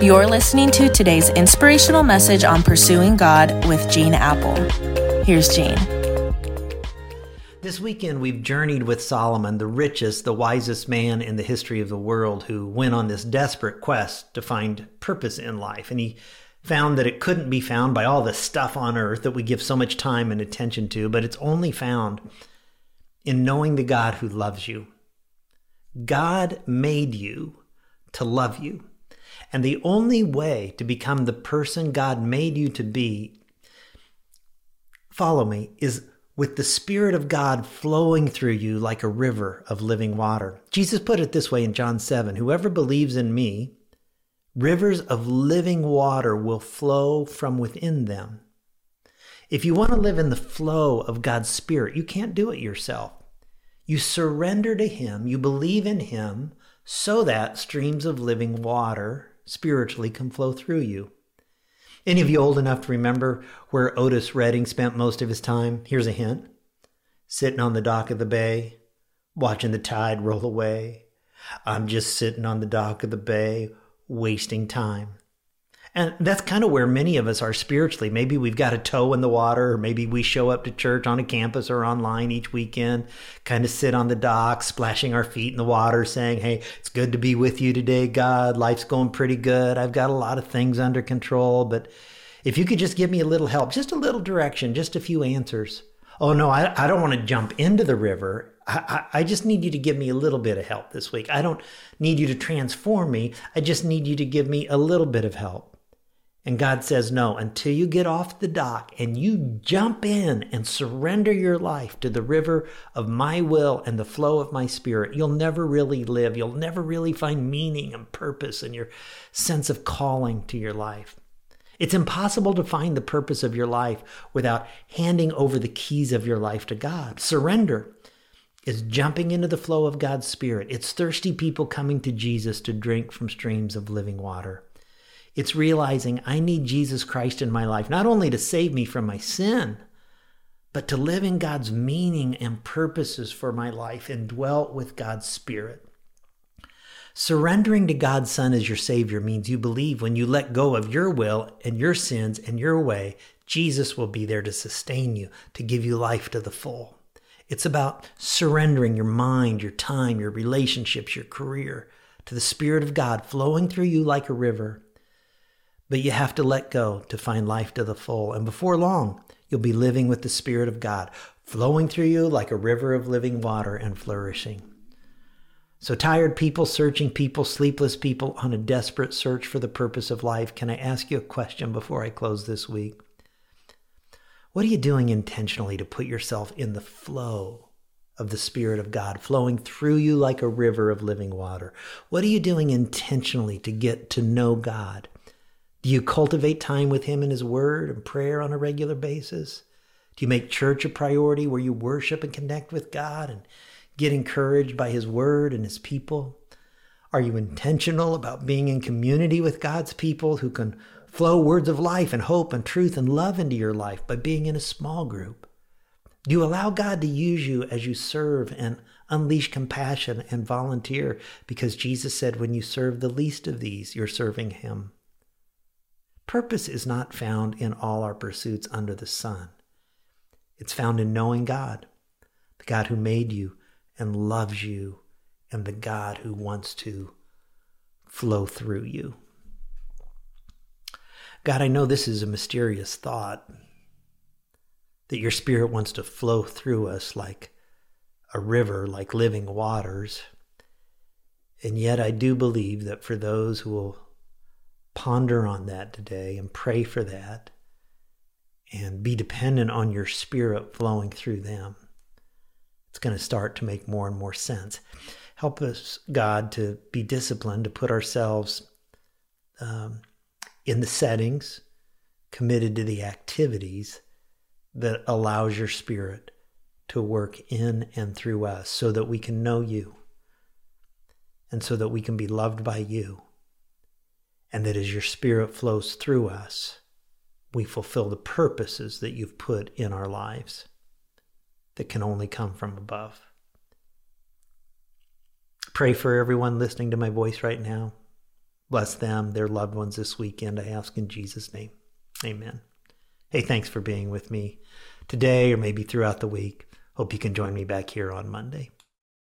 You're listening to today's inspirational message on pursuing God with Gene Appel. Here's Gene. This weekend, we've journeyed with Solomon, the richest, the wisest man in the history of the world, who went on this desperate quest to find purpose in life. And he found that it couldn't be found by all the stuff on earth that we give so much time and attention to, but it's only found in knowing the God who loves you. God made you to love you. And the only way to become the person God made you to be, follow me, is with the Spirit of God flowing through you like a river of living water. Jesus put it this way in John 7 Whoever believes in me, Rivers of living water will flow from within them. If you want to live in the flow of God's Spirit, you can't do it yourself. You surrender to Him, you believe in Him, so that streams of living water spiritually can flow through you. Any of you old enough to remember where Otis Redding spent most of his time? Here's a hint sitting on the dock of the bay, watching the tide roll away. I'm just sitting on the dock of the bay, wasting time. And that's kind of where many of us are spiritually. Maybe we've got a toe in the water, or maybe we show up to church on a campus or online each weekend, kind of sit on the dock, splashing our feet in the water, saying, Hey, it's good to be with you today, God. Life's going pretty good. I've got a lot of things under control, but if you could just give me a little help, just a little direction, just a few answers. Oh, no, I, I don't want to jump into the river. I, I, just need you to give me a little bit of help this week. I don't need you to transform me. I just need you to give me a little bit of help. And God says, no, until you get off the dock and you jump in and surrender your life to the river of my will and the flow of my spirit, you'll never really live. You'll never really find meaning and purpose and your sense of calling to your life. It's impossible to find the purpose of your life without handing over the keys of your life to God. Surrender is jumping into the flow of God's Spirit. It's thirsty people coming to Jesus to drink from streams of living water. It's realizing I need Jesus Christ in my life, not only to save me from my sin, but to live in God's meaning and purposes for my life and dwell with God's Spirit. Surrendering to God's Son as your Savior means you believe when you let go of your will and your sins and your way, Jesus will be there to sustain you, to give you life to the full. It's about surrendering your mind, your time, your relationships, your career to the Spirit of God flowing through you like a river. But you have to let go to find life to the full. And before long, you'll be living with the Spirit of God flowing through you like a river of living water and flourishing. So, tired people, searching people, sleepless people on a desperate search for the purpose of life, can I ask you a question before I close this week? What are you doing intentionally to put yourself in the flow of the Spirit of God flowing through you like a river of living water? What are you doing intentionally to get to know God? Do you cultivate time with Him in His Word and prayer on a regular basis? Do you make church a priority where you worship and connect with God and get encouraged by His Word and His people? Are you intentional about being in community with God's people who can flow words of life and hope and truth and love into your life by being in a small group? Do you allow God to use you as you serve and unleash compassion and volunteer? Because Jesus said, when you serve the least of these, you're serving Him. Purpose is not found in all our pursuits under the sun. It's found in knowing God, the God who made you and loves you, and the God who wants to flow through you. God, I know this is a mysterious thought that your spirit wants to flow through us like a river, like living waters. And yet, I do believe that for those who will ponder on that today and pray for that and be dependent on your spirit flowing through them, it's going to start to make more and more sense. Help us, God, to be disciplined, to put ourselves um, in the settings, committed to the activities that allows your spirit to work in and through us so that we can know you and so that we can be loved by you. And that as your spirit flows through us, we fulfill the purposes that you've put in our lives that can only come from above. Pray for everyone listening to my voice right now. Bless them, their loved ones this weekend, I ask in Jesus' name. Amen. Hey, thanks for being with me today or maybe throughout the week. Hope you can join me back here on Monday.